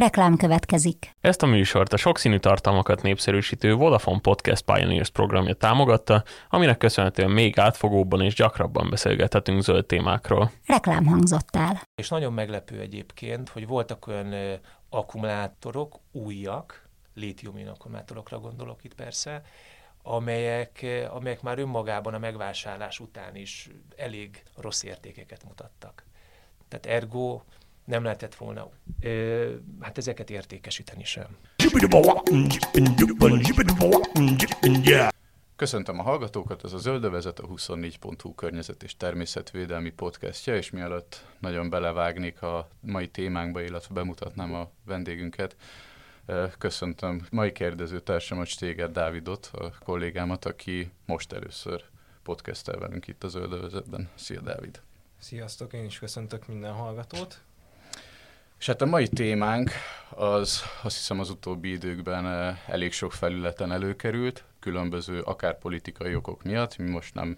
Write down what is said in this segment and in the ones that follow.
Reklám következik. Ezt a műsort a sokszínű tartalmakat népszerűsítő Vodafone Podcast Pioneers programja támogatta, aminek köszönhetően még átfogóbban és gyakrabban beszélgethetünk zöld témákról. Reklám hangzott el. És nagyon meglepő egyébként, hogy voltak olyan akkumulátorok, újak, lítium akkumulátorokra gondolok itt persze, amelyek, amelyek már önmagában a megvásárlás után is elég rossz értékeket mutattak. Tehát ergo nem lehetett volna ö, hát ezeket értékesíteni sem. Köszöntöm a hallgatókat, ez a Zöldövezet, a 24.hu környezet és természetvédelmi podcastja, és mielőtt nagyon belevágnék a mai témánkba, illetve bemutatnám a vendégünket, köszöntöm mai kérdező társamat, Stéger Dávidot, a kollégámat, aki most először podcastel velünk itt a Zöldövezetben. Szia, Dávid! Sziasztok, én is köszöntök minden hallgatót. És hát a mai témánk az azt hiszem az utóbbi időkben eh, elég sok felületen előkerült, különböző akár politikai okok miatt, mi most nem,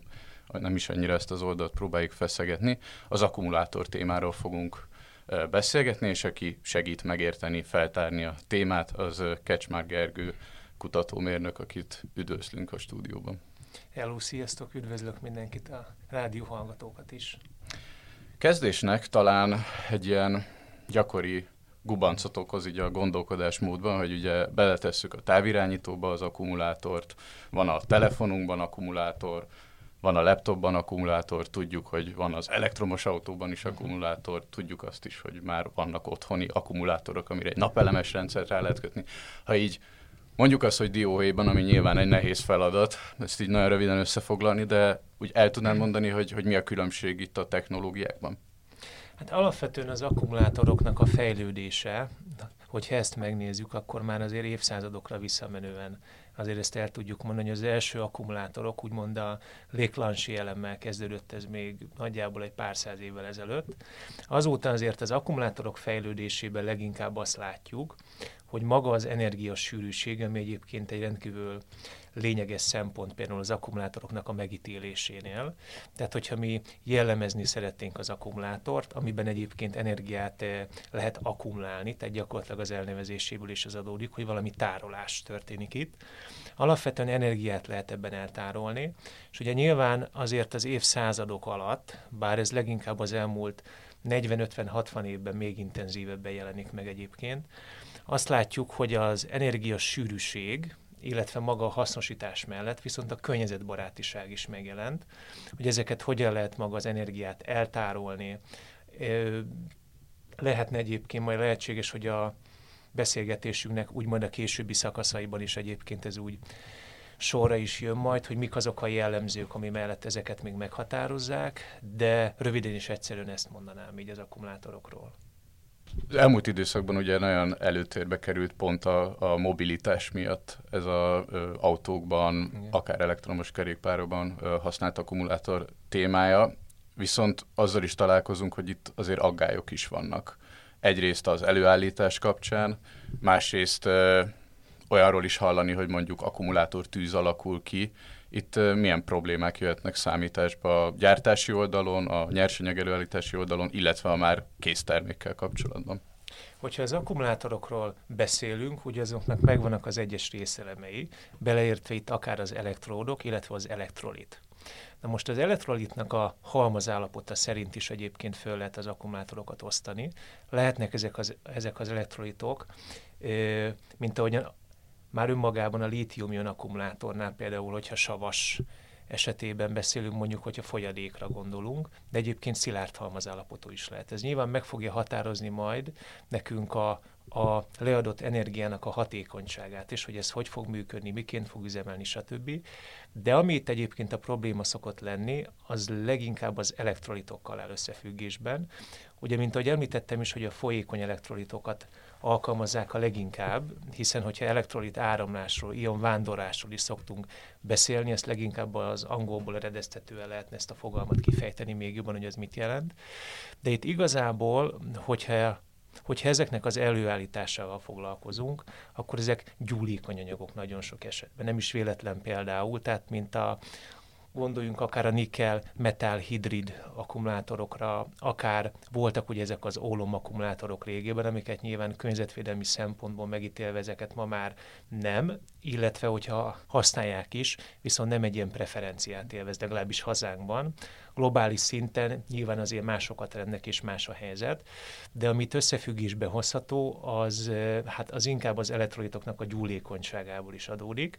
nem is annyira ezt az oldalt próbáljuk feszegetni, az akkumulátor témáról fogunk eh, beszélgetni, és aki segít megérteni, feltárni a témát, az eh, Kecsmár Gergő kutatómérnök, akit üdvözlünk a stúdióban. Hello, sziasztok, üdvözlök mindenkit, a rádió hallgatókat is. Kezdésnek talán egy ilyen gyakori gubancot okoz így a gondolkodásmódban, hogy ugye beletesszük a távirányítóba az akkumulátort, van a telefonunkban akkumulátor, van a laptopban akkumulátor, tudjuk, hogy van az elektromos autóban is akkumulátor, tudjuk azt is, hogy már vannak otthoni akkumulátorok, amire egy napelemes rendszert rá lehet kötni. Ha így mondjuk azt, hogy dióhéjban, ami nyilván egy nehéz feladat, ezt így nagyon röviden összefoglalni, de úgy el tudnám mondani, hogy, hogy mi a különbség itt a technológiákban? Hát alapvetően az akkumulátoroknak a fejlődése, hogyha ezt megnézzük, akkor már azért évszázadokra visszamenően azért ezt el tudjuk mondani, hogy az első akkumulátorok úgymond a léglansi elemmel kezdődött ez még nagyjából egy pár száz évvel ezelőtt. Azóta azért az akkumulátorok fejlődésében leginkább azt látjuk, hogy maga az energia sűrűség, ami egyébként egy rendkívül lényeges szempont például az akkumulátoroknak a megítélésénél. Tehát, hogyha mi jellemezni szeretnénk az akkumulátort, amiben egyébként energiát eh, lehet akkumulálni, tehát gyakorlatilag az elnevezéséből is az adódik, hogy valami tárolás történik itt. Alapvetően energiát lehet ebben eltárolni, és ugye nyilván azért az évszázadok alatt, bár ez leginkább az elmúlt 40-50-60 évben még intenzívebben jelenik meg egyébként, azt látjuk, hogy az energia sűrűség, illetve maga a hasznosítás mellett viszont a környezetbarátiság is megjelent, hogy ezeket hogyan lehet maga az energiát eltárolni. Lehetne egyébként majd lehetséges, hogy a beszélgetésünknek úgymond a későbbi szakaszaiban is egyébként ez úgy sorra is jön majd, hogy mik azok a jellemzők, ami mellett ezeket még meghatározzák, de röviden is egyszerűen ezt mondanám így az akkumulátorokról. Az elmúlt időszakban ugye nagyon előtérbe került pont a, a mobilitás miatt ez az autókban, Igen. akár elektromos kerékpárokban ö, használt akkumulátor témája, viszont azzal is találkozunk, hogy itt azért aggályok is vannak. Egyrészt az előállítás kapcsán, másrészt ö, olyanról is hallani, hogy mondjuk akkumulátor tűz alakul ki, itt milyen problémák jöhetnek számításba a gyártási oldalon, a nyersanyag előállítási oldalon, illetve a már késztermékkel kapcsolatban? Hogyha az akkumulátorokról beszélünk, ugye azoknak megvannak az egyes részelemei, beleértve itt akár az elektródok, illetve az elektrolit. Na most az elektrolitnak a halmazállapota szerint is egyébként föl lehet az akkumulátorokat osztani. Lehetnek ezek az, ezek az elektrolitok, mint ahogyan már önmagában a lítium akkumulátornál például, hogyha savas esetében beszélünk, mondjuk, hogyha folyadékra gondolunk, de egyébként szilárd halmazállapotú is lehet. Ez nyilván meg fogja határozni majd nekünk a, a leadott energiának a hatékonyságát, és hogy ez hogy fog működni, miként fog üzemelni, stb. De amit egyébként a probléma szokott lenni, az leginkább az elektrolitokkal áll összefüggésben. Ugye, mint ahogy említettem is, hogy a folyékony elektrolitokat alkalmazzák a leginkább, hiszen hogyha elektrolit áramlásról, ion vándorásról is szoktunk beszélni, ezt leginkább az angolból eredeztetően lehetne ezt a fogalmat kifejteni még jobban, hogy ez mit jelent. De itt igazából, hogyha hogyha ezeknek az előállításával foglalkozunk, akkor ezek gyúlékony anyagok nagyon sok esetben. Nem is véletlen például, tehát mint a, gondoljunk akár a nikkel metal hidrid akkumulátorokra, akár voltak ugye ezek az ólom akkumulátorok régében, amiket nyilván környezetvédelmi szempontból megítélve ezeket ma már nem, illetve hogyha használják is, viszont nem egy ilyen preferenciát élvez, legalábbis hazánkban. Globális szinten nyilván azért másokat rendnek és más a helyzet, de amit összefüggésbe hozható, az, hát az inkább az elektrolitoknak a gyúlékonyságából is adódik.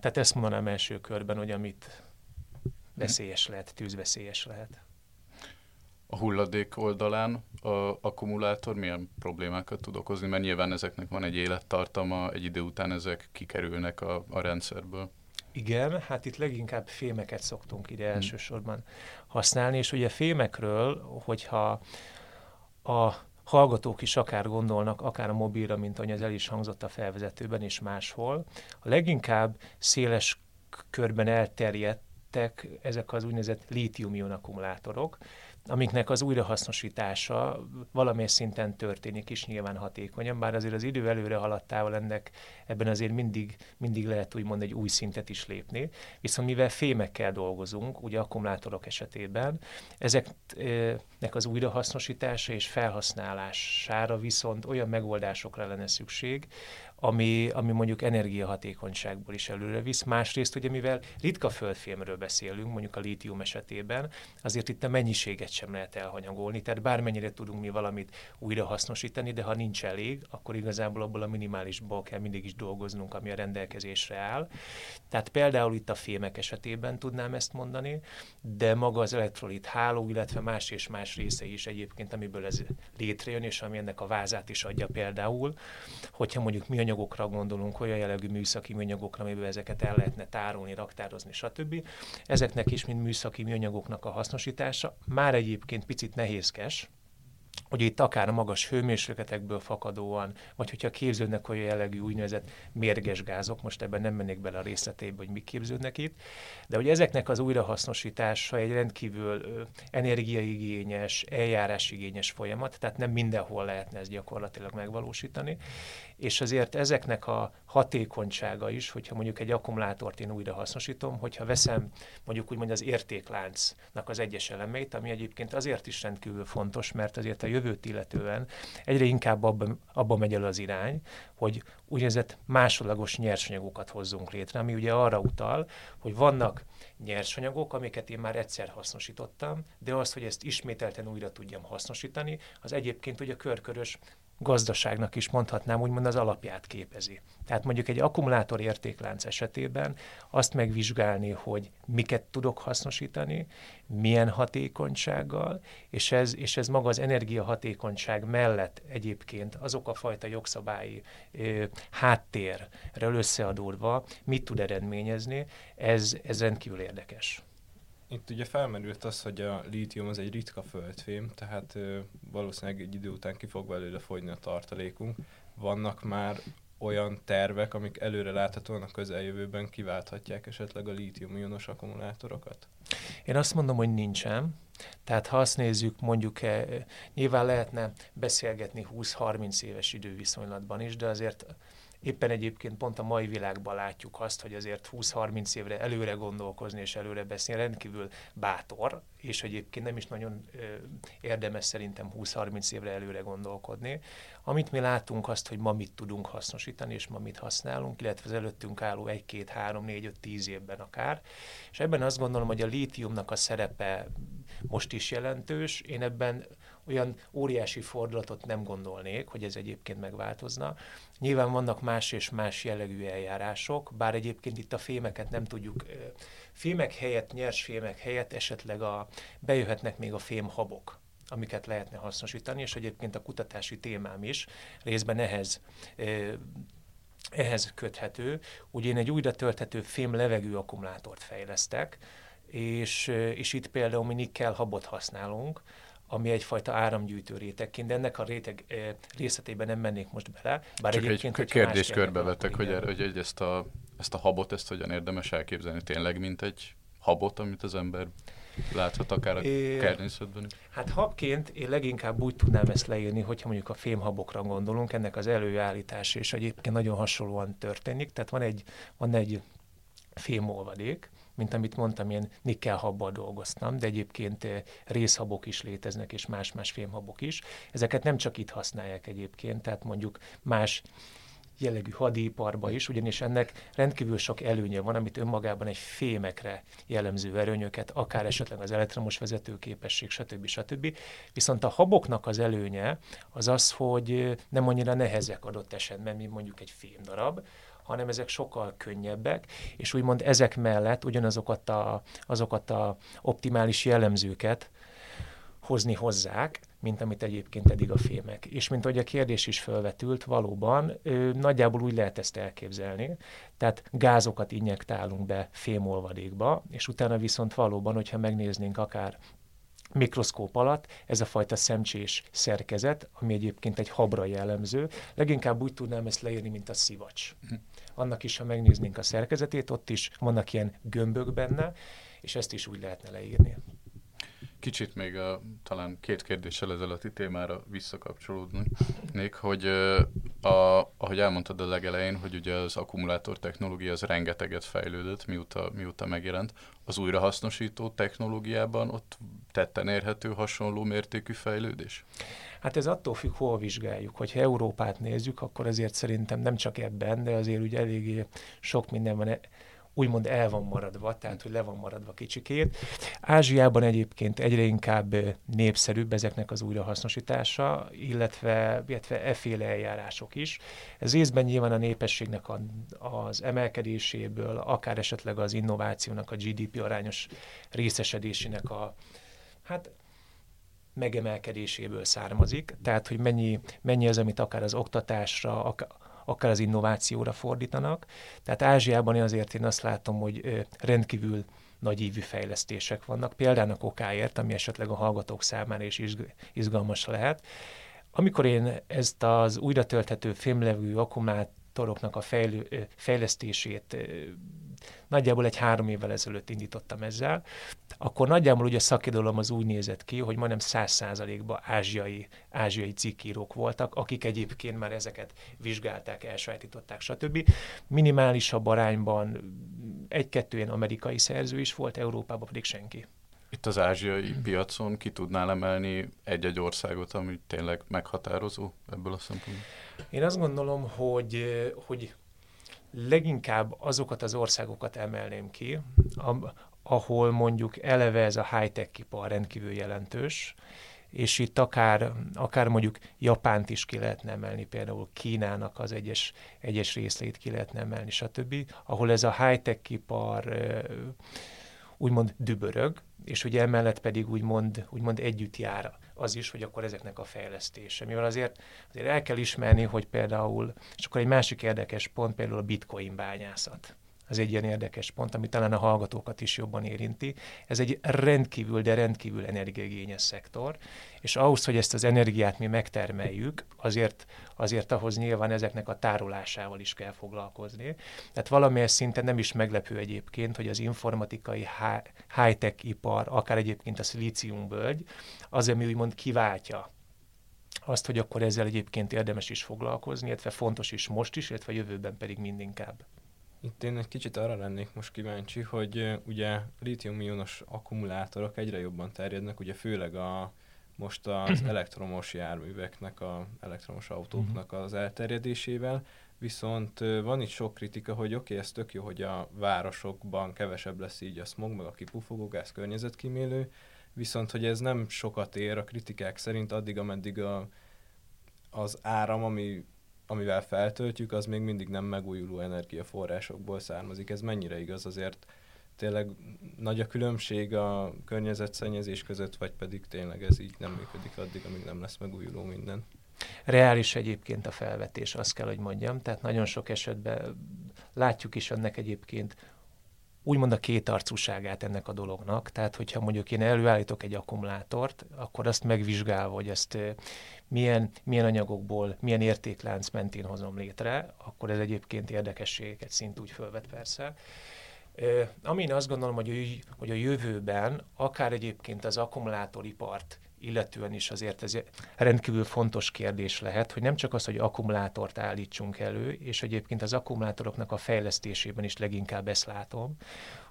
Tehát ezt mondanám első körben, hogy amit veszélyes lehet, tűzveszélyes lehet. A hulladék oldalán a akkumulátor milyen problémákat tud okozni? Mert nyilván ezeknek van egy élettartama, egy idő után ezek kikerülnek a, a rendszerből. Igen, hát itt leginkább fémeket szoktunk ide hmm. elsősorban használni, és ugye fémekről, hogyha a hallgatók is akár gondolnak, akár a mobilra, mint ahogy ez el is hangzott a felvezetőben és máshol, a leginkább széles körben elterjedtek ezek az úgynevezett lítium akkumulátorok, amiknek az újrahasznosítása valamilyen szinten történik is nyilván hatékonyan, bár azért az idő előre haladtával ennek ebben azért mindig, mindig lehet úgymond egy új szintet is lépni. Viszont mivel fémekkel dolgozunk, ugye akkumulátorok esetében, ezeknek az újrahasznosítása és felhasználására viszont olyan megoldásokra lenne szükség, ami, ami mondjuk energiahatékonyságból is előre visz. Másrészt ugye, mivel ritka földfémről beszélünk, mondjuk a lítium esetében, azért itt a mennyiséget sem lehet elhanyagolni, tehát bármennyire tudunk mi valamit újra hasznosítani, de ha nincs elég, akkor igazából abból a minimálisból kell mindig is dolgoznunk, ami a rendelkezésre áll. Tehát például itt a fémek esetében tudnám ezt mondani, de maga az elektrolit háló, illetve más és más része is egyébként, amiből ez létrejön, és ami ennek a vázát is adja például, hogyha mondjuk mi műanyagokra gondolunk, olyan jellegű műszaki műanyagokra, amiben ezeket el lehetne tárolni, raktározni, stb. Ezeknek is, mint műszaki műanyagoknak a hasznosítása már egyébként picit nehézkes, hogy itt akár a magas hőmérsékletekből fakadóan, vagy hogyha képződnek olyan jellegű úgynevezett mérges gázok, most ebben nem mennék bele a részletébe, hogy mi képződnek itt, de hogy ezeknek az újrahasznosítása egy rendkívül energiaigényes, eljárásigényes folyamat, tehát nem mindenhol lehetne ezt gyakorlatilag megvalósítani, és azért ezeknek a hatékonysága is, hogyha mondjuk egy akkumulátort én újra hasznosítom, hogyha veszem mondjuk úgymond az értékláncnak az egyes elemeit, ami egyébként azért is rendkívül fontos, mert azért a jövőt illetően egyre inkább abba, abba megy el az irány, hogy úgynevezett másodlagos nyersanyagokat hozzunk létre, ami ugye arra utal, hogy vannak nyersanyagok, amiket én már egyszer hasznosítottam, de az, hogy ezt ismételten újra tudjam hasznosítani, az egyébként ugye körkörös gazdaságnak is mondhatnám, úgymond az alapját képezi. Tehát mondjuk egy akkumulátor értéklánc esetében azt megvizsgálni, hogy miket tudok hasznosítani, milyen hatékonysággal, és ez, és ez maga az energiahatékonyság mellett egyébként azok a fajta jogszabályi ö, háttérrel összeadódva mit tud eredményezni, ez, ez rendkívül érdekes. Itt ugye felmerült az, hogy a lítium az egy ritka földfém, tehát ö, valószínűleg egy idő után ki fog belőle fogyni a tartalékunk. Vannak már olyan tervek, amik előre láthatóan a közeljövőben kiválthatják esetleg a lítium-ionos akkumulátorokat? Én azt mondom, hogy nincsen. Tehát ha azt nézzük, mondjuk e, nyilván lehetne beszélgetni 20-30 éves időviszonylatban is, de azért Éppen egyébként pont a mai világban látjuk azt, hogy azért 20-30 évre előre gondolkozni és előre beszélni rendkívül bátor, és egyébként nem is nagyon érdemes szerintem 20-30 évre előre gondolkodni. Amit mi látunk azt, hogy ma mit tudunk hasznosítani, és ma mit használunk, illetve az előttünk álló 1, 2, 3, 4, 5, 10 évben akár. És ebben azt gondolom, hogy a lítiumnak a szerepe most is jelentős. Én ebben olyan óriási fordulatot nem gondolnék, hogy ez egyébként megváltozna. Nyilván vannak más és más jellegű eljárások, bár egyébként itt a fémeket nem tudjuk, fémek helyett, nyers fémek helyett esetleg a, bejöhetnek még a fémhabok amiket lehetne hasznosítani, és egyébként a kutatási témám is részben ehhez ehhez köthető. Ugye én egy újra tölthető fém levegő akkumulátort fejlesztek, és, és itt például mi nikkel habot használunk, ami egyfajta áramgyűjtő rétegként, de ennek a réteg eh, részletében nem mennék most bele. Bár Csak egyébként, egy kérdés körbevetek, hogy, er, hogy ezt, a, ezt a habot, ezt hogyan érdemes elképzelni tényleg, mint egy habot, amit az ember láthat akár a kertészetben? Hát habként én leginkább úgy tudnám ezt leírni, hogyha mondjuk a fémhabokra gondolunk, ennek az előállítása és egyébként nagyon hasonlóan történik. Tehát van egy, van egy fémolvadék, mint amit mondtam, ilyen nikkelhabbal dolgoztam, de egyébként részhabok is léteznek, és más-más fémhabok is. Ezeket nem csak itt használják egyébként, tehát mondjuk más jellegű hadiparba is, ugyanis ennek rendkívül sok előnye van, amit önmagában egy fémekre jellemző erőnyöket, akár esetleg az elektromos vezetőképesség, stb. stb. Viszont a haboknak az előnye az az, hogy nem annyira nehezek adott esetben, mint mondjuk egy fémdarab, hanem ezek sokkal könnyebbek, és úgymond ezek mellett ugyanazokat a, azokat a optimális jellemzőket hozni hozzák, mint amit egyébként eddig a fémek. És mint ahogy a kérdés is felvetült, valóban ö, nagyjából úgy lehet ezt elképzelni, tehát gázokat injektálunk be fémolvadékba, és utána viszont valóban, hogyha megnéznénk akár mikroszkóp alatt ez a fajta szemcsés szerkezet, ami egyébként egy habra jellemző. Leginkább úgy tudnám ezt leírni, mint a szivacs. Annak is, ha megnéznénk a szerkezetét, ott is vannak ilyen gömbök benne, és ezt is úgy lehetne leírni. Kicsit még a, talán két kérdéssel ezelőtti témára visszakapcsolódnék, hogy a, ahogy elmondtad a legelején, hogy ugye az akkumulátor technológia az rengeteget fejlődött, mióta, mióta megjelent. Az újrahasznosító technológiában ott tetten érhető hasonló mértékű fejlődés? Hát ez attól függ, hol vizsgáljuk. Hogyha Európát nézzük, akkor azért szerintem nem csak ebben, de azért úgy eléggé sok minden van úgymond el van maradva, tehát hogy le van maradva kicsikét. Ázsiában egyébként egyre inkább népszerűbb ezeknek az újrahasznosítása, illetve, illetve efféle eljárások is. Ez részben nyilván a népességnek a, az emelkedéséből, akár esetleg az innovációnak, a GDP arányos részesedésének a hát megemelkedéséből származik, tehát hogy mennyi, mennyi az, amit akár az oktatásra, akár, az innovációra fordítanak. Tehát Ázsiában azért én azt látom, hogy rendkívül nagy ívű fejlesztések vannak, például a kokáért, ami esetleg a hallgatók számára is izgalmas lehet. Amikor én ezt az újra tölthető fémlevű akkumulátoroknak a fejlő, fejlesztését nagyjából egy három évvel ezelőtt indítottam ezzel, akkor nagyjából ugye a szakirodalom az úgy nézett ki, hogy majdnem száz százalékban ázsiai, ázsiai cikkírók voltak, akik egyébként már ezeket vizsgálták, elsajátították, stb. Minimálisabb arányban egy-kettő ilyen amerikai szerző is volt, Európában pedig senki. Itt az ázsiai piacon ki tudnál emelni egy-egy országot, ami tényleg meghatározó ebből a szempontból? Én azt gondolom, hogy, hogy leginkább azokat az országokat emelném ki, ahol mondjuk eleve ez a high-tech ipar rendkívül jelentős, és itt akár, akár mondjuk Japánt is ki lehetne emelni, például Kínának az egyes, egyes részlét ki lehetne emelni, stb., ahol ez a high-tech ipar úgymond dübörög, és ugye emellett pedig úgymond, úgymond együtt jár az is, hogy akkor ezeknek a fejlesztése. Mivel azért, azért el kell ismerni, hogy például, és akkor egy másik érdekes pont például a bitcoin bányászat. Ez egy ilyen érdekes pont, ami talán a hallgatókat is jobban érinti. Ez egy rendkívül, de rendkívül energiagényes szektor, és ahhoz, hogy ezt az energiát mi megtermeljük, azért, azért ahhoz nyilván ezeknek a tárolásával is kell foglalkozni. Tehát valamilyen szinten nem is meglepő egyébként, hogy az informatikai high-tech ipar, akár egyébként a szilíciumbölgy, az, ami úgymond kiváltja azt, hogy akkor ezzel egyébként érdemes is foglalkozni, illetve fontos is most is, illetve jövőben pedig mindinkább. Itt én egy kicsit arra lennék most kíváncsi, hogy ugye litium-ionos akkumulátorok egyre jobban terjednek, ugye főleg a most az elektromos járműveknek, a elektromos autóknak az elterjedésével, viszont van itt sok kritika, hogy oké, okay, ez tök jó, hogy a városokban kevesebb lesz így a smog, meg a kipufogógáz környezetkímélő, viszont hogy ez nem sokat ér a kritikák szerint addig, ameddig a, az áram, ami amivel feltöltjük, az még mindig nem megújuló energiaforrásokból származik. Ez mennyire igaz azért? Tényleg nagy a különbség a környezetszennyezés között, vagy pedig tényleg ez így nem működik addig, amíg nem lesz megújuló minden? Reális egyébként a felvetés, azt kell, hogy mondjam. Tehát nagyon sok esetben látjuk is ennek egyébként úgymond a kétarcúságát ennek a dolognak. Tehát, hogyha mondjuk én előállítok egy akkumulátort, akkor azt megvizsgálva, hogy ezt milyen, milyen anyagokból, milyen értéklánc mentén hozom létre, akkor ez egyébként érdekességeket szint úgy fölvet persze. Ami én azt gondolom, hogy a, hogy a jövőben akár egyébként az akkumulátoripart illetően is azért ez rendkívül fontos kérdés lehet, hogy nem csak az, hogy akkumulátort állítsunk elő, és egyébként az akkumulátoroknak a fejlesztésében is leginkább ezt látom,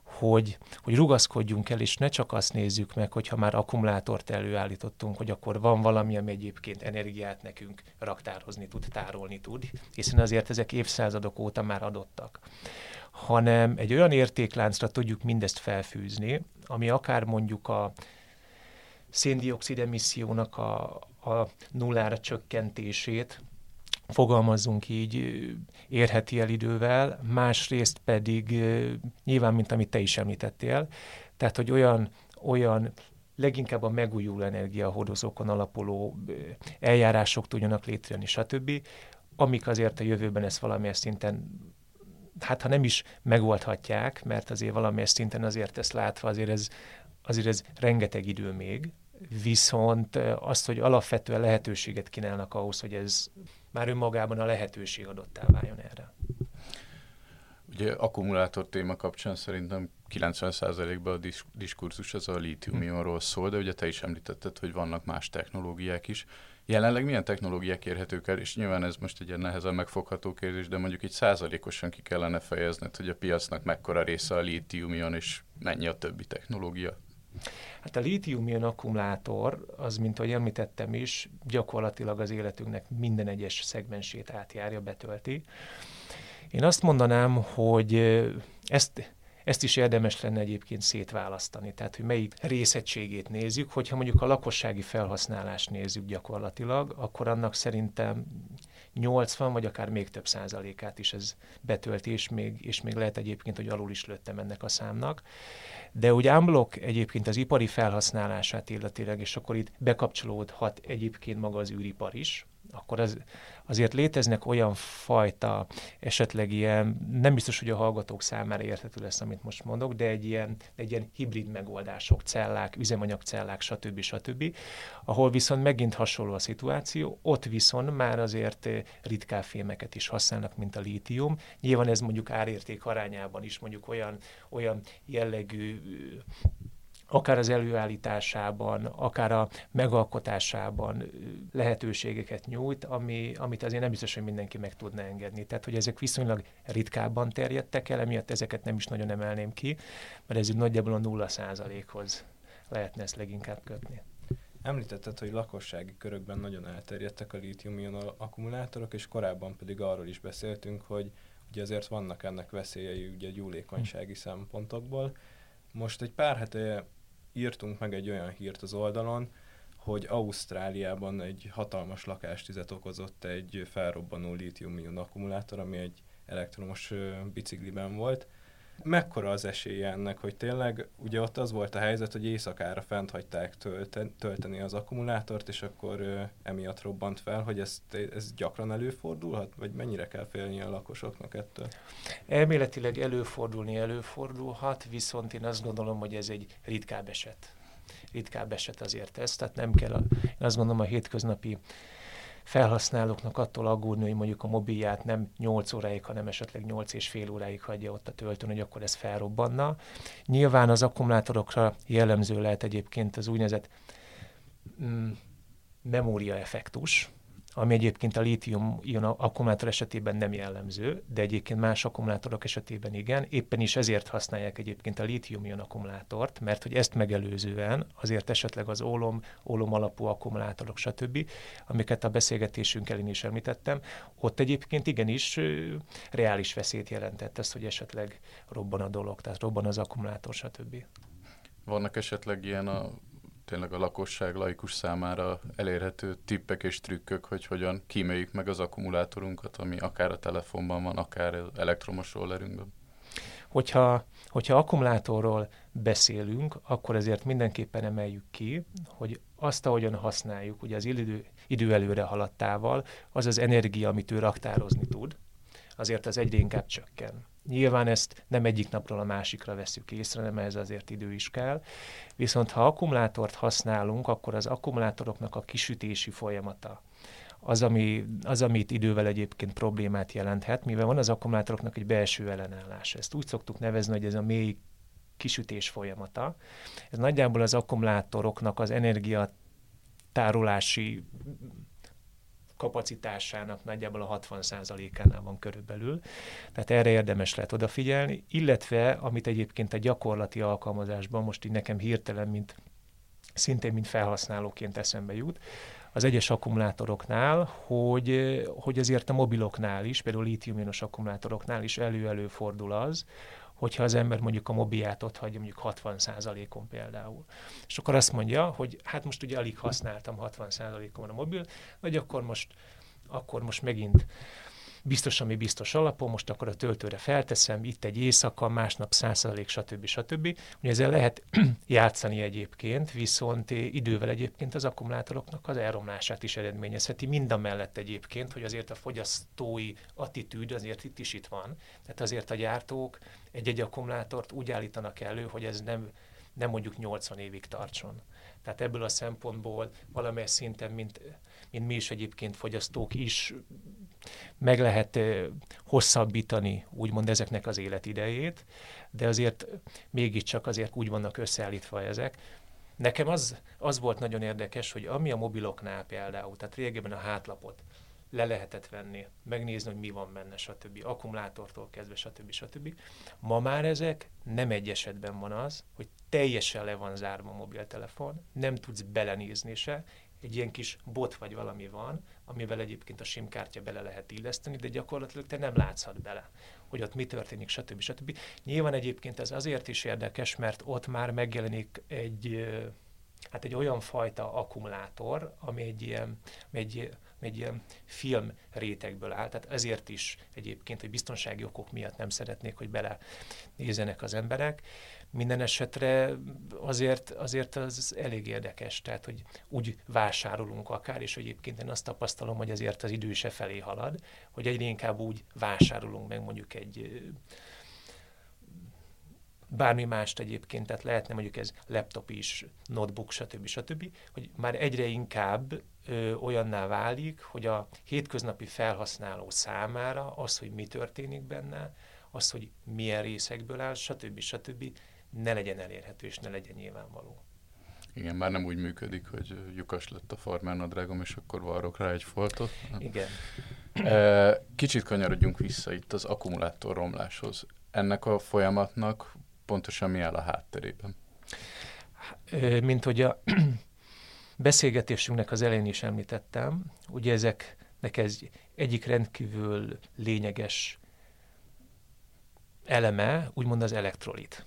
hogy, hogy rugaszkodjunk el, és ne csak azt nézzük meg, hogyha már akkumulátort előállítottunk, hogy akkor van valami, ami egyébként energiát nekünk raktározni tud, tárolni tud, hiszen azért ezek évszázadok óta már adottak. Hanem egy olyan értékláncra tudjuk mindezt felfűzni, ami akár mondjuk a széndiokszid emissziónak a, a nullára csökkentését, fogalmazzunk így, érheti el idővel, másrészt pedig nyilván, mint amit te is említettél, tehát, hogy olyan, olyan leginkább a megújuló energiahordozókon alapuló eljárások tudjanak létrejönni, stb., amik azért a jövőben ezt valamilyen szinten hát ha nem is megoldhatják, mert azért valamilyen szinten azért ezt látva, azért ez, azért ez rengeteg idő még, viszont azt, hogy alapvetően lehetőséget kínálnak ahhoz, hogy ez már önmagában a lehetőség adottá váljon erre. Ugye akkumulátor téma kapcsán szerintem 90%-ban a diskurzus az a lítium szól, de ugye te is említetted, hogy vannak más technológiák is. Jelenleg milyen technológiák érhetők el, és nyilván ez most egy ilyen nehezen megfogható kérdés, de mondjuk egy százalékosan ki kellene fejezned, hogy a piacnak mekkora része a lítium és mennyi a többi technológia? Hát a lítium akkumulátor, az, mint ahogy említettem is, gyakorlatilag az életünknek minden egyes szegmensét átjárja, betölti. Én azt mondanám, hogy ezt, ezt is érdemes lenne egyébként szétválasztani, tehát hogy melyik részegységét nézzük, hogyha mondjuk a lakossági felhasználást nézzük gyakorlatilag, akkor annak szerintem 80 vagy akár még több százalékát is ez betölti, és még, és még lehet egyébként, hogy alul is lőttem ennek a számnak. De úgy unblock egyébként az ipari felhasználását illetileg, és akkor itt bekapcsolódhat egyébként maga az űripar is, akkor az, azért léteznek olyan fajta, esetleg ilyen, nem biztos, hogy a hallgatók számára érthető lesz, amit most mondok, de egy ilyen, egy ilyen hibrid megoldások, cellák, üzemanyagcellák, stb. stb., ahol viszont megint hasonló a szituáció, ott viszont már azért eh, ritkább fémeket is használnak, mint a lítium. Nyilván ez mondjuk árérték arányában is mondjuk olyan, olyan jellegű akár az előállításában, akár a megalkotásában lehetőségeket nyújt, ami, amit azért nem biztos, hogy mindenki meg tudna engedni. Tehát, hogy ezek viszonylag ritkábban terjedtek el, emiatt ezeket nem is nagyon emelném ki, mert ez nagyjából a nulla százalékhoz lehetne ezt leginkább kötni. Említetted, hogy lakossági körökben nagyon elterjedtek a lítium akkumulátorok, és korábban pedig arról is beszéltünk, hogy ugye azért vannak ennek veszélyei ugye gyúlékonysági szempontokból. Most egy pár hete írtunk meg egy olyan hírt az oldalon, hogy Ausztráliában egy hatalmas lakástüzet okozott egy felrobbanó lítium akkumulátor, ami egy elektromos bicikliben volt, mekkora az esélye ennek, hogy tényleg, ugye ott az volt a helyzet, hogy éjszakára fent hagyták tölten, tölteni az akkumulátort, és akkor ö, emiatt robbant fel, hogy ez, ez gyakran előfordulhat, vagy mennyire kell félni a lakosoknak ettől? Elméletileg előfordulni előfordulhat, viszont én azt gondolom, hogy ez egy ritkább eset. Ritkább eset azért ez, tehát nem kell, a, én azt gondolom a hétköznapi felhasználóknak attól aggódni, hogy mondjuk a mobilját nem 8 óráig, hanem esetleg 8 és fél óráig hagyja ott a töltőn, hogy akkor ez felrobbanna. Nyilván az akkumulátorokra jellemző lehet egyébként az úgynevezett mm, memóriaeffektus, ami egyébként a lítium-ion akkumulátor esetében nem jellemző, de egyébként más akkumulátorok esetében igen. Éppen is ezért használják egyébként a lítium-ion akkumulátort, mert hogy ezt megelőzően azért esetleg az ólom, ólom alapú akkumulátorok, stb., amiket a beszélgetésünk elén is említettem, ott egyébként igenis reális veszélyt jelentett ez, hogy esetleg robban a dolog, tehát robban az akkumulátor, stb. Vannak esetleg ilyen a tényleg a lakosság laikus számára elérhető tippek és trükkök, hogy hogyan kíméljük meg az akkumulátorunkat, ami akár a telefonban van, akár elektromos rollerünkben? Hogyha, hogyha akkumulátorról beszélünk, akkor ezért mindenképpen emeljük ki, hogy azt, ahogyan használjuk, ugye az idő, idő előre haladtával, az az energia, amit ő raktározni tud, azért az egyre inkább csökken. Nyilván ezt nem egyik napról a másikra veszük észre, nem ez azért idő is kell. Viszont ha akkumulátort használunk, akkor az akkumulátoroknak a kisütési folyamata, az, ami, az, amit idővel egyébként problémát jelenthet, mivel van az akkumulátoroknak egy belső ellenállás. Ezt úgy szoktuk nevezni, hogy ez a mély kisütés folyamata. Ez nagyjából az akkumulátoroknak az energia tárolási kapacitásának nagyjából a 60%-ánál van körülbelül. Tehát erre érdemes lehet odafigyelni, illetve amit egyébként a gyakorlati alkalmazásban most így nekem hirtelen, mint szintén mint felhasználóként eszembe jut, az egyes akkumulátoroknál, hogy, hogy azért a mobiloknál is, például lítiumionos akkumulátoroknál is elő-elő fordul az, hogyha az ember mondjuk a mobiát ott hagyja mondjuk 60%-on például. És akkor azt mondja, hogy hát most ugye alig használtam 60%-on a mobil, vagy akkor most, akkor most megint biztos, ami biztos alapon, most akkor a töltőre felteszem, itt egy éjszaka, másnap 100%, stb. stb. Ugye ezzel lehet játszani egyébként, viszont idővel egyébként az akkumulátoroknak az elromlását is eredményezheti, mind a mellett egyébként, hogy azért a fogyasztói attitűd azért itt is itt van. Tehát azért a gyártók egy-egy akkumulátort úgy állítanak elő, hogy ez nem, nem mondjuk 80 évig tartson. Tehát ebből a szempontból valamely szinten, mint, mint mi is egyébként fogyasztók is meg lehet hosszabbítani úgymond ezeknek az életidejét, de azért mégiscsak azért úgy vannak összeállítva ezek. Nekem az, az volt nagyon érdekes, hogy ami a mobiloknál például, tehát régebben a hátlapot le lehetett venni, megnézni, hogy mi van benne, stb. Akkumulátortól kezdve, stb. stb. Ma már ezek nem egy esetben van az, hogy teljesen le van zárva a mobiltelefon, nem tudsz belenézni se, egy ilyen kis bot vagy valami van, amivel egyébként a SIM kártya bele lehet illeszteni, de gyakorlatilag te nem látszhat bele, hogy ott mi történik, stb. stb. Nyilván egyébként ez azért is érdekes, mert ott már megjelenik egy, hát egy olyan fajta akkumulátor, ami egy ilyen, egy, egy ilyen film rétegből áll, tehát ezért is egyébként, hogy biztonsági okok miatt nem szeretnék, hogy bele nézzenek az emberek. Minden esetre azért, azért az elég érdekes, tehát hogy úgy vásárolunk akár, és egyébként én azt tapasztalom, hogy azért az idő se felé halad, hogy egyre inkább úgy vásárolunk meg mondjuk egy bármi mást egyébként, tehát lehetne mondjuk ez laptop is, notebook, stb. stb., hogy már egyre inkább ö, olyanná válik, hogy a hétköznapi felhasználó számára az, hogy mi történik benne, az, hogy milyen részekből áll, stb. stb. Ne legyen elérhető és ne legyen nyilvánvaló. Igen, már nem úgy működik, hogy lyukas lett a farmánadrágom, és akkor varrok rá egy foltot. Igen. Kicsit kanyarodjunk vissza itt az akkumulátor romláshoz. Ennek a folyamatnak pontosan mi áll a hátterében? Mint hogy a beszélgetésünknek az elején is említettem, ugye ezeknek ez egyik rendkívül lényeges eleme, úgymond az elektrolit.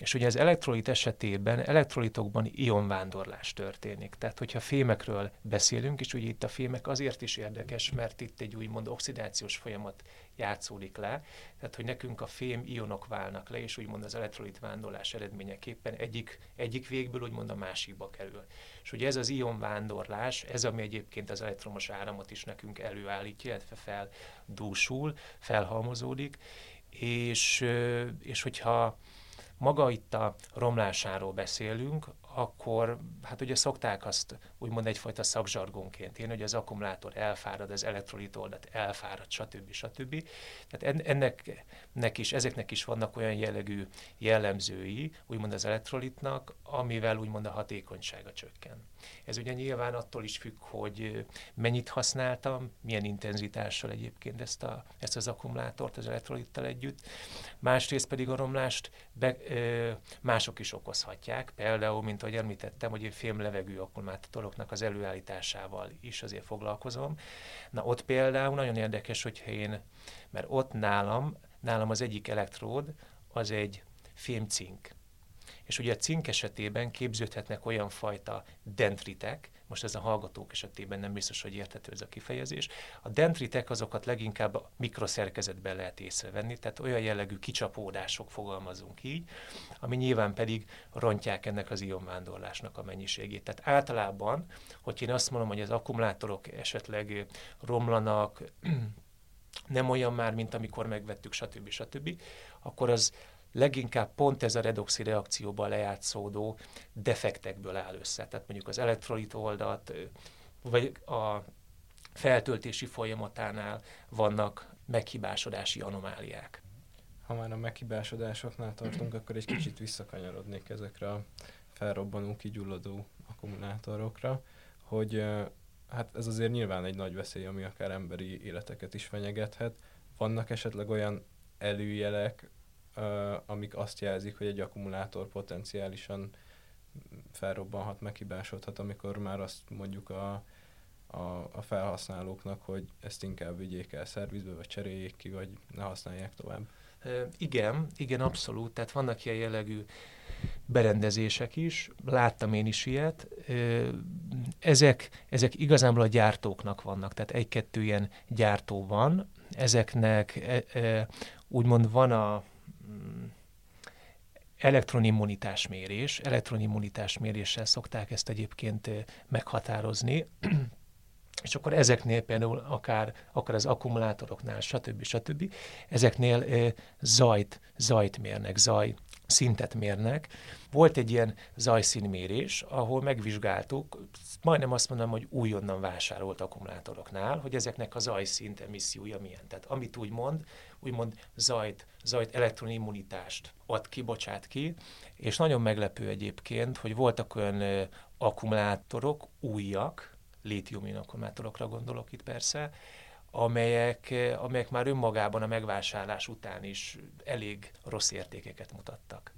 És ugye az elektrolit esetében elektrolitokban ionvándorlás történik. Tehát, hogyha fémekről beszélünk, és ugye itt a fémek azért is érdekes, mert itt egy úgymond oxidációs folyamat játszódik le, tehát, hogy nekünk a fém ionok válnak le, és úgymond az elektrolit vándorlás eredményeképpen egyik, egyik végből úgymond a másikba kerül. És ugye ez az ionvándorlás, ez ami egyébként az elektromos áramot is nekünk előállítja, illetve feldúsul, felhalmozódik, és, és hogyha maga itt a romlásáról beszélünk, akkor hát ugye szokták azt úgymond egyfajta szakzsargonként írni, hogy az akkumulátor elfárad, az elektrolitoldat elfárad, stb. stb. Tehát ennek nek is, ezeknek is vannak olyan jellegű jellemzői, úgymond az elektrolitnak, amivel úgymond a hatékonysága csökken. Ez ugye nyilván attól is függ, hogy mennyit használtam, milyen intenzitással egyébként ezt, a, ezt az akkumulátort az elektrolittal együtt. Másrészt pedig a romlást be, ö, mások is okozhatják, például, mint ahogy említettem, hogy én fémlevegő akkumulátoroknak az előállításával is azért foglalkozom. Na ott például nagyon érdekes, hogyha én, mert ott nálam, nálam az egyik elektród, az egy fémcink és ugye a cink esetében képződhetnek olyan fajta dendritek, most ez a hallgatók esetében nem biztos, hogy érthető ez a kifejezés. A dendritek azokat leginkább a mikroszerkezetben lehet észrevenni, tehát olyan jellegű kicsapódások fogalmazunk így, ami nyilván pedig rontják ennek az ionvándorlásnak a mennyiségét. Tehát általában, hogy én azt mondom, hogy az akkumulátorok esetleg romlanak, nem olyan már, mint amikor megvettük, stb. stb., akkor az leginkább pont ez a redoxi reakcióban lejátszódó defektekből áll össze. Tehát mondjuk az elektrolit oldat, vagy a feltöltési folyamatánál vannak meghibásodási anomáliák. Ha már a meghibásodásoknál tartunk, akkor egy kicsit visszakanyarodnék ezekre a felrobbanó, kigyulladó akkumulátorokra, hogy hát ez azért nyilván egy nagy veszély, ami akár emberi életeket is fenyegethet. Vannak esetleg olyan előjelek, amik azt jelzik, hogy egy akkumulátor potenciálisan felrobbanhat, meghibásodhat, amikor már azt mondjuk a, a, a felhasználóknak, hogy ezt inkább vigyék el szervizbe, vagy cseréljék ki, vagy ne használják tovább. Igen, igen, abszolút. Tehát vannak ilyen jellegű berendezések is, láttam én is ilyet. Ezek, ezek igazából a gyártóknak vannak, tehát egy-kettő ilyen gyártó van. Ezeknek e, e, úgymond van a elektronimmunitásmérés. Elektronimmunitásméréssel szokták ezt egyébként meghatározni. És akkor ezeknél például akár, akár az akkumulátoroknál, stb. stb. Ezeknél zajt, zajt mérnek, zaj szintet mérnek. Volt egy ilyen zajszínmérés, ahol megvizsgáltuk, majdnem azt mondom, hogy újonnan vásárolt akkumulátoroknál, hogy ezeknek a zajszint emissziója milyen. Tehát amit úgy mond, úgymond zajt, zajt elektronimmunitást ad ki, bocsát ki, és nagyon meglepő egyébként, hogy voltak olyan akkumulátorok, újak, lítium akkumulátorokra gondolok itt persze, amelyek, amelyek már önmagában a megvásárlás után is elég rossz értékeket mutattak.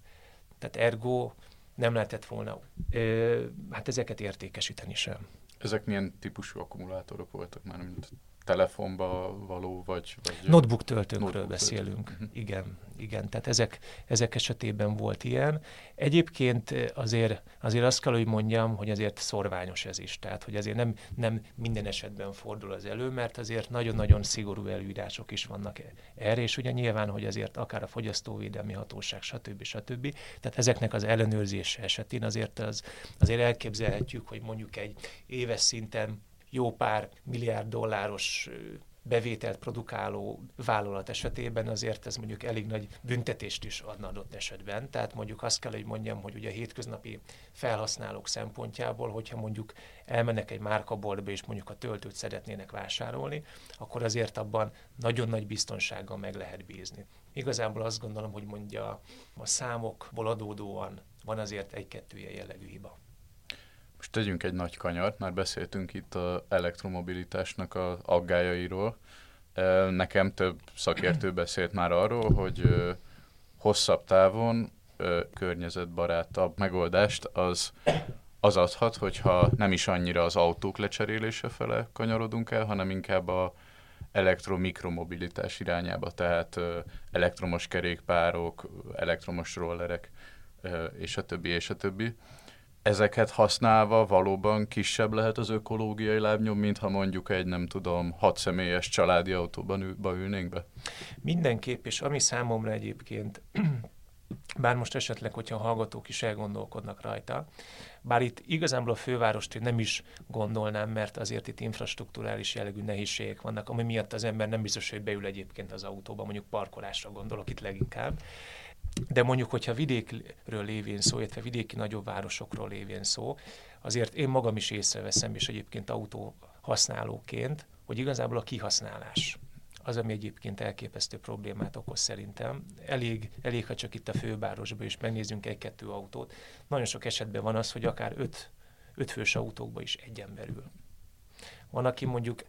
Tehát ergo nem lehetett volna ö, hát ezeket értékesíteni sem. Ezek milyen típusú akkumulátorok voltak már, mint telefonba való, vagy... vagy Notebook töltőnkről Notebook beszélünk. töltő. Mhm. Igen, igen. Tehát ezek, ezek esetében volt ilyen. Egyébként azért, azért azt kell, hogy mondjam, hogy azért szorványos ez is. Tehát, hogy azért nem, nem minden esetben fordul az elő, mert azért nagyon-nagyon szigorú előírások is vannak e- erre, és ugye nyilván, hogy azért akár a fogyasztóvédelmi hatóság, stb. stb. Tehát ezeknek az ellenőrzése esetén azért, az, azért elképzelhetjük, hogy mondjuk egy éves szinten jó pár milliárd dolláros bevételt produkáló vállalat esetében azért ez mondjuk elég nagy büntetést is adna adott esetben. Tehát mondjuk azt kell, hogy mondjam, hogy ugye a hétköznapi felhasználók szempontjából, hogyha mondjuk elmennek egy márkaboltba és mondjuk a töltőt szeretnének vásárolni, akkor azért abban nagyon nagy biztonsággal meg lehet bízni. Igazából azt gondolom, hogy mondja a számokból adódóan van azért egy-kettő ilyen jellegű hiba. Most tegyünk egy nagy kanyart, már beszéltünk itt az elektromobilitásnak az aggájairól. Nekem több szakértő beszélt már arról, hogy hosszabb távon környezetbarátabb megoldást az, az adhat, hogyha nem is annyira az autók lecserélése fele kanyarodunk el, hanem inkább a elektromikromobilitás irányába, tehát elektromos kerékpárok, elektromos rollerek, és a többi, és a többi ezeket használva valóban kisebb lehet az ökológiai lábnyom, mint ha mondjuk egy, nem tudom, hat személyes családi autóban ül, ülnénk be? Mindenképp, és ami számomra egyébként, bár most esetleg, hogyha a hallgatók is elgondolkodnak rajta, bár itt igazából a fővárost én nem is gondolnám, mert azért itt infrastruktúrális jellegű nehézségek vannak, ami miatt az ember nem biztos, hogy beül egyébként az autóba, mondjuk parkolásra gondolok itt leginkább. De mondjuk, hogyha vidékről lévén szó, illetve vidéki nagyobb városokról lévén szó, azért én magam is észreveszem, és egyébként autó használóként, hogy igazából a kihasználás az, ami egyébként elképesztő problémát okoz szerintem. Elég, elég ha csak itt a fővárosban is megnézzünk egy-kettő autót. Nagyon sok esetben van az, hogy akár öt, öt fős autókba is egy ember ül. Van, aki mondjuk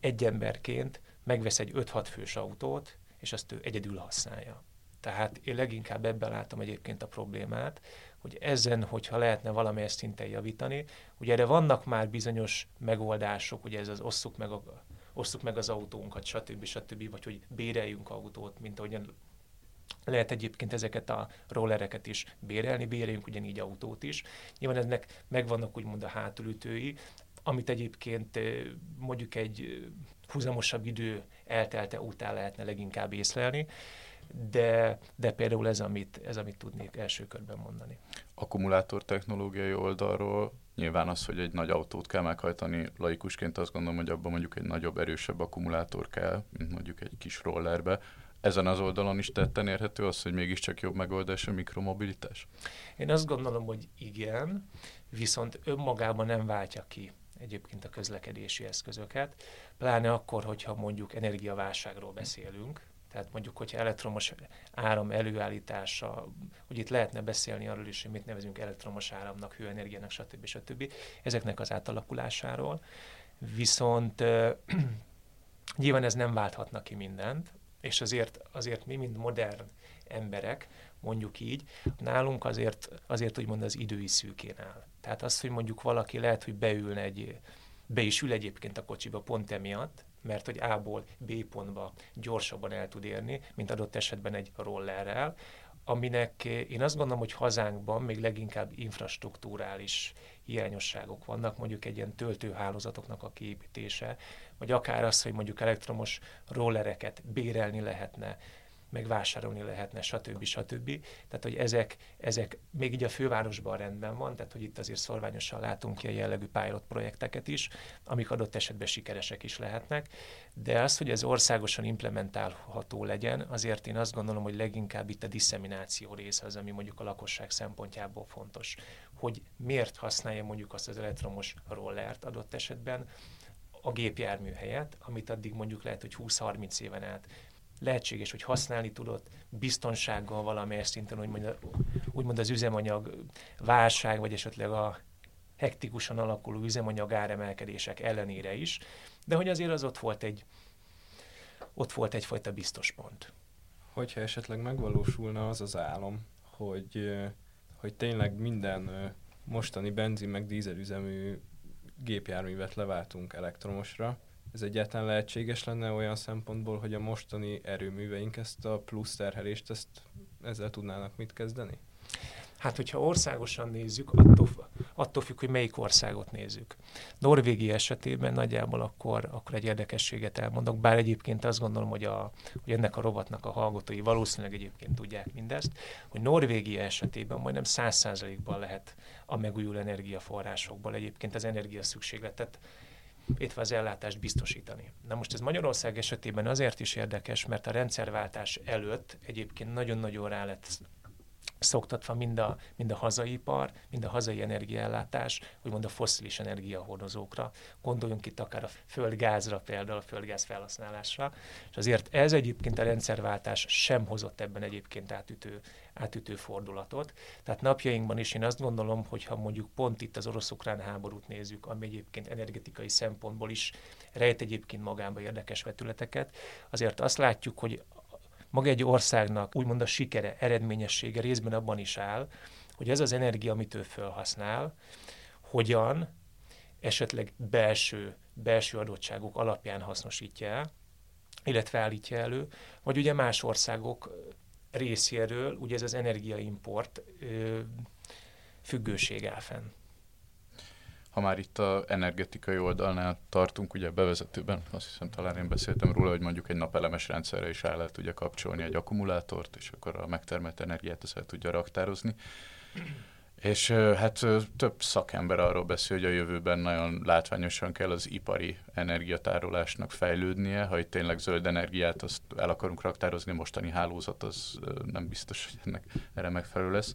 egy emberként megvesz egy 5-6 fős autót, és azt ő egyedül használja. Tehát én leginkább ebben látom egyébként a problémát, hogy ezen, hogyha lehetne valamelyes szinten javítani, ugye erre vannak már bizonyos megoldások, ugye ez az osszuk meg, a, osszuk meg az autónkat, stb. stb. vagy hogy béreljünk autót, mint ahogyan lehet egyébként ezeket a rollereket is bérelni, béreljünk ugyanígy autót is. Nyilván ennek megvannak úgymond a hátulütői, amit egyébként mondjuk egy húzamosabb idő eltelte után lehetne leginkább észlelni, de, de például ez amit, ez, amit tudnék első körben mondani. Akkumulátor technológiai oldalról nyilván az, hogy egy nagy autót kell meghajtani, laikusként azt gondolom, hogy abban mondjuk egy nagyobb, erősebb akkumulátor kell, mint mondjuk egy kis rollerbe. Ezen az oldalon is tetten érhető az, hogy mégiscsak jobb megoldás a mikromobilitás? Én azt gondolom, hogy igen, viszont önmagában nem váltja ki egyébként a közlekedési eszközöket, pláne akkor, hogyha mondjuk energiaválságról beszélünk, Tehát mondjuk, hogyha elektromos áram előállítása, hogy itt lehetne beszélni arról is, hogy mit nevezünk elektromos áramnak, hőenergiának, stb. stb. Ezeknek az átalakulásáról. Viszont nyilván ez nem válthatna ki mindent, és azért, azért mi, mint modern emberek, mondjuk így, nálunk azért, azért úgymond az idői szűkén áll. Tehát az, hogy mondjuk valaki lehet, hogy beülne egy, be is ül egyébként a kocsiba pont emiatt, mert hogy A-ból B pontba gyorsabban el tud érni, mint adott esetben egy rollerrel, aminek én azt gondolom, hogy hazánkban még leginkább infrastruktúrális hiányosságok vannak, mondjuk egy ilyen töltőhálózatoknak a kiépítése, vagy akár az, hogy mondjuk elektromos rollereket bérelni lehetne, meg vásárolni lehetne, stb. stb. Tehát, hogy ezek, ezek még így a fővárosban rendben van, tehát, hogy itt azért szorványosan látunk ilyen jellegű pilot projekteket is, amik adott esetben sikeresek is lehetnek, de az, hogy ez országosan implementálható legyen, azért én azt gondolom, hogy leginkább itt a disszemináció része az, ami mondjuk a lakosság szempontjából fontos, hogy miért használja mondjuk azt az elektromos rollert adott esetben, a gépjármű helyett, amit addig mondjuk lehet, hogy 20-30 éven át lehetséges, hogy használni tudod biztonsággal valamelyes szinten, úgymond, úgymond az üzemanyag válság, vagy esetleg a hektikusan alakuló üzemanyag áremelkedések ellenére is, de hogy azért az ott volt egy, ott volt egyfajta biztos pont. Hogyha esetleg megvalósulna az az álom, hogy, hogy tényleg minden mostani benzin meg dízelüzemű gépjárművet leváltunk elektromosra, ez egyáltalán lehetséges lenne olyan szempontból, hogy a mostani erőműveink ezt a plusz terhelést, ezt ezzel tudnának mit kezdeni? Hát, hogyha országosan nézzük, attól, attól függ, hogy melyik országot nézzük. Norvégia esetében nagyjából akkor, akkor egy érdekességet elmondok, bár egyébként azt gondolom, hogy, a, hogy ennek a rovatnak a hallgatói valószínűleg egyébként tudják mindezt, hogy Norvégia esetében majdnem száz százalékban lehet a megújuló energiaforrásokból egyébként az energia szükségletet illetve az ellátást biztosítani. Na most ez Magyarország esetében azért is érdekes, mert a rendszerváltás előtt egyébként nagyon-nagyon rá lett szoktatva mind a, mind a hazai ipar, mind a hazai energiaellátás, úgymond a foszilis energiahordozókra. Gondoljunk itt akár a földgázra, például a földgáz felhasználásra. És azért ez egyébként a rendszerváltás sem hozott ebben egyébként átütő, átütő fordulatot. Tehát napjainkban is én azt gondolom, hogy ha mondjuk pont itt az orosz-ukrán háborút nézzük, ami egyébként energetikai szempontból is rejt egyébként magába érdekes vetületeket, azért azt látjuk, hogy maga egy országnak úgymond a sikere, eredményessége részben abban is áll, hogy ez az energia, amit ő felhasznál, hogyan esetleg belső, belső adottságok alapján hasznosítja el, illetve állítja elő, vagy ugye más országok részéről, ugye ez az energiaimport függőség áll fenn. Ha már itt a energetikai oldalnál tartunk, ugye a bevezetőben azt hiszem talán én beszéltem róla, hogy mondjuk egy napelemes rendszerre is el lehet ugye kapcsolni egy akkumulátort, és akkor a megtermelt energiát ezt tudja raktározni. És hát több szakember arról beszél, hogy a jövőben nagyon látványosan kell az ipari energiatárolásnak fejlődnie, ha itt tényleg zöld energiát azt el akarunk raktározni, mostani hálózat az nem biztos, hogy ennek erre megfelelő lesz.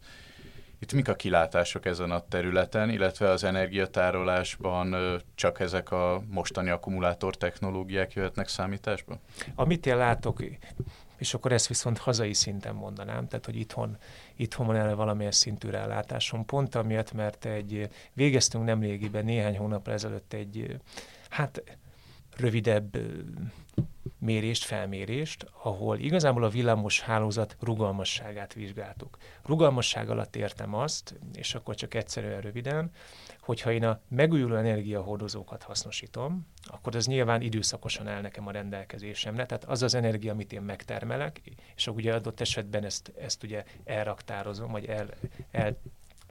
Itt mik a kilátások ezen a területen, illetve az energiatárolásban csak ezek a mostani akkumulátor technológiák jöhetnek számításba? Amit én látok, és akkor ezt viszont hazai szinten mondanám, tehát hogy itthon, itthon van erre valamilyen szintű rálátásom. Pont amiatt, mert egy, végeztünk nemrégiben, néhány hónapra ezelőtt egy, hát rövidebb mérést, felmérést, ahol igazából a villamos hálózat rugalmasságát vizsgáltuk. Rugalmasság alatt értem azt, és akkor csak egyszerűen röviden, hogyha én a megújuló energiahordozókat hasznosítom, akkor az nyilván időszakosan áll nekem a rendelkezésemre, tehát az az energia, amit én megtermelek, és ugye adott esetben ezt, ezt ugye elraktározom, vagy el, el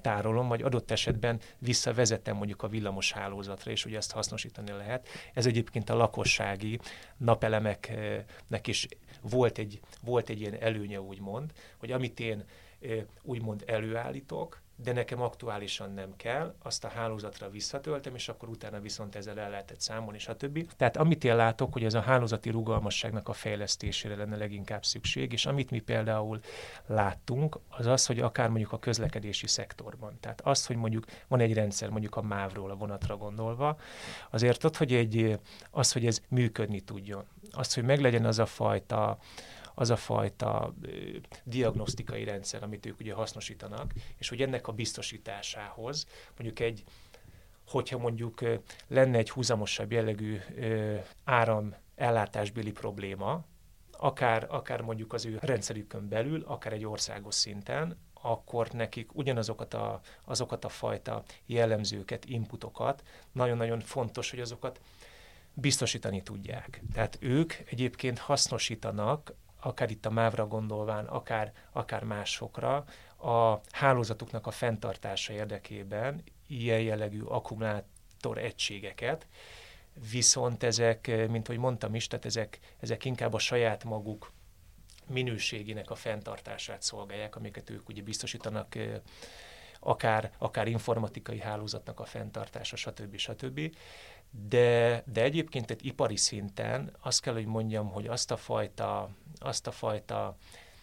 tárolom, vagy adott esetben visszavezetem mondjuk a villamos hálózatra, és ugye ezt hasznosítani lehet. Ez egyébként a lakossági napelemeknek is volt egy, volt egy ilyen előnye, úgymond, hogy amit én úgymond előállítok, de nekem aktuálisan nem kell, azt a hálózatra visszatöltem, és akkor utána viszont ezzel el lehetett számolni, stb. Tehát amit én látok, hogy ez a hálózati rugalmasságnak a fejlesztésére lenne leginkább szükség, és amit mi például láttunk, az az, hogy akár mondjuk a közlekedési szektorban. Tehát az, hogy mondjuk van egy rendszer, mondjuk a MÁV-ról a vonatra gondolva, azért ott, hogy egy, az, hogy ez működni tudjon, az, hogy meglegyen az a fajta az a fajta diagnosztikai rendszer, amit ők ugye hasznosítanak, és hogy ennek a biztosításához mondjuk egy hogyha mondjuk lenne egy húzamosabb jellegű áram ellátásbéli probléma, akár, akár mondjuk az ő rendszerükön belül, akár egy országos szinten, akkor nekik ugyanazokat a, azokat a fajta jellemzőket, inputokat, nagyon-nagyon fontos, hogy azokat biztosítani tudják. Tehát ők egyébként hasznosítanak, akár itt a mávra gondolván, akár, akár másokra, a hálózatuknak a fenntartása érdekében ilyen jellegű akkumulátor egységeket, viszont ezek, mint hogy mondtam is, tehát ezek, ezek inkább a saját maguk minőségének a fenntartását szolgálják, amiket ők ugye biztosítanak, akár, akár informatikai hálózatnak a fenntartása, stb. stb. De, de egyébként egy ipari szinten azt kell, hogy mondjam, hogy azt a fajta, azt a fajta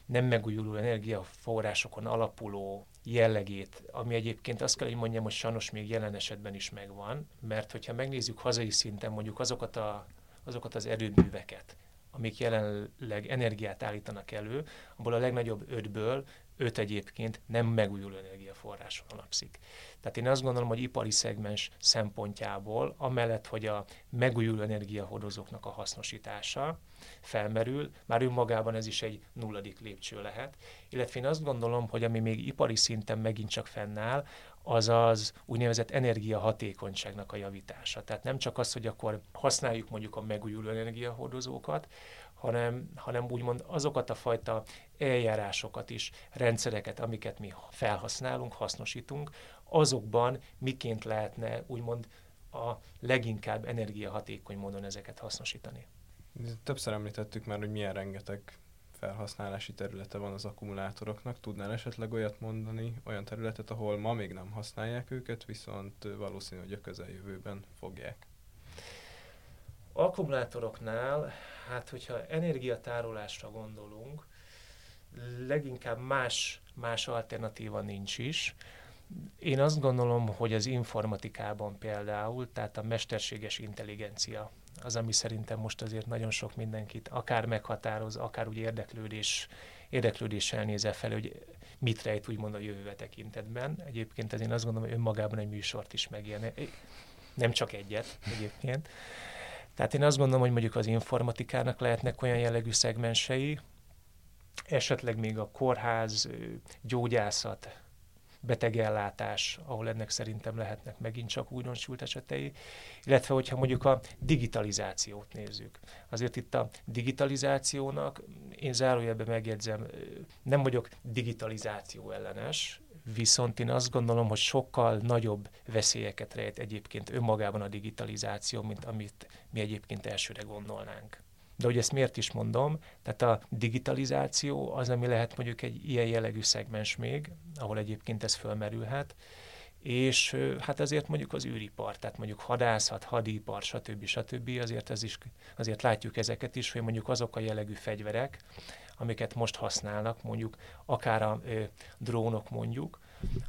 nem megújuló energiaforrásokon alapuló jellegét, ami egyébként azt kell, hogy mondjam, hogy sajnos még jelen esetben is megvan, mert hogyha megnézzük hazai szinten mondjuk azokat, a, azokat az erőműveket, amik jelenleg energiát állítanak elő, abból a legnagyobb ötből öt egyébként nem megújuló energiaforráson alapszik. Tehát én azt gondolom, hogy ipari szegmens szempontjából, amellett, hogy a megújuló energiahordozóknak a hasznosítása felmerül, már önmagában ez is egy nulladik lépcső lehet. Illetve én azt gondolom, hogy ami még ipari szinten megint csak fennáll, az az úgynevezett energiahatékonyságnak a javítása. Tehát nem csak az, hogy akkor használjuk mondjuk a megújuló energiahordozókat, hanem, hanem úgymond azokat a fajta eljárásokat is, rendszereket, amiket mi felhasználunk, hasznosítunk, azokban miként lehetne úgymond a leginkább energiahatékony módon ezeket hasznosítani. Többször említettük már, hogy milyen rengeteg felhasználási területe van az akkumulátoroknak. Tudnál esetleg olyat mondani, olyan területet, ahol ma még nem használják őket, viszont valószínű, hogy a közeljövőben fogják? Akkumulátoroknál, hát hogyha energiatárolásra gondolunk, leginkább más, más alternatíva nincs is. Én azt gondolom, hogy az informatikában például, tehát a mesterséges intelligencia az, ami szerintem most azért nagyon sok mindenkit akár meghatároz, akár úgy érdeklődés, érdeklődéssel nézel fel, hogy mit rejt úgymond a jövőbe tekintetben. Egyébként ez én azt gondolom, hogy önmagában egy műsort is megérne. Nem csak egyet egyébként. Tehát én azt gondolom, hogy mondjuk az informatikának lehetnek olyan jellegű szegmensei, esetleg még a kórház, gyógyászat, betegellátás, ahol ennek szerintem lehetnek megint csak újdonsült esetei, illetve hogyha mondjuk a digitalizációt nézzük. Azért itt a digitalizációnak, én zárójelben megjegyzem, nem vagyok digitalizáció ellenes, viszont én azt gondolom, hogy sokkal nagyobb veszélyeket rejt egyébként önmagában a digitalizáció, mint amit mi egyébként elsőre gondolnánk. De hogy ezt miért is mondom, tehát a digitalizáció az, ami lehet mondjuk egy ilyen jellegű szegmens még, ahol egyébként ez fölmerülhet, és hát azért mondjuk az űripar, tehát mondjuk hadászat, hadipar, stb. stb. azért, ez is, azért látjuk ezeket is, hogy mondjuk azok a jellegű fegyverek, amiket most használnak, mondjuk akár a ö, drónok mondjuk,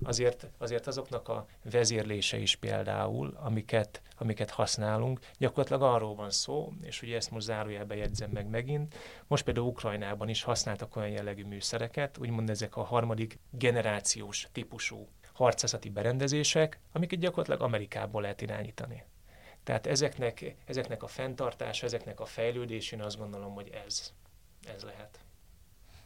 azért, azért azoknak a vezérlése is például, amiket, amiket használunk, gyakorlatilag arról van szó, és ugye ezt most zárójelbe jegyzem meg megint, most például Ukrajnában is használtak olyan jellegű műszereket, úgymond ezek a harmadik generációs típusú harcászati berendezések, amiket gyakorlatilag Amerikából lehet irányítani. Tehát ezeknek, ezeknek a fenntartása, ezeknek a fejlődésén azt gondolom, hogy ez, ez lehet.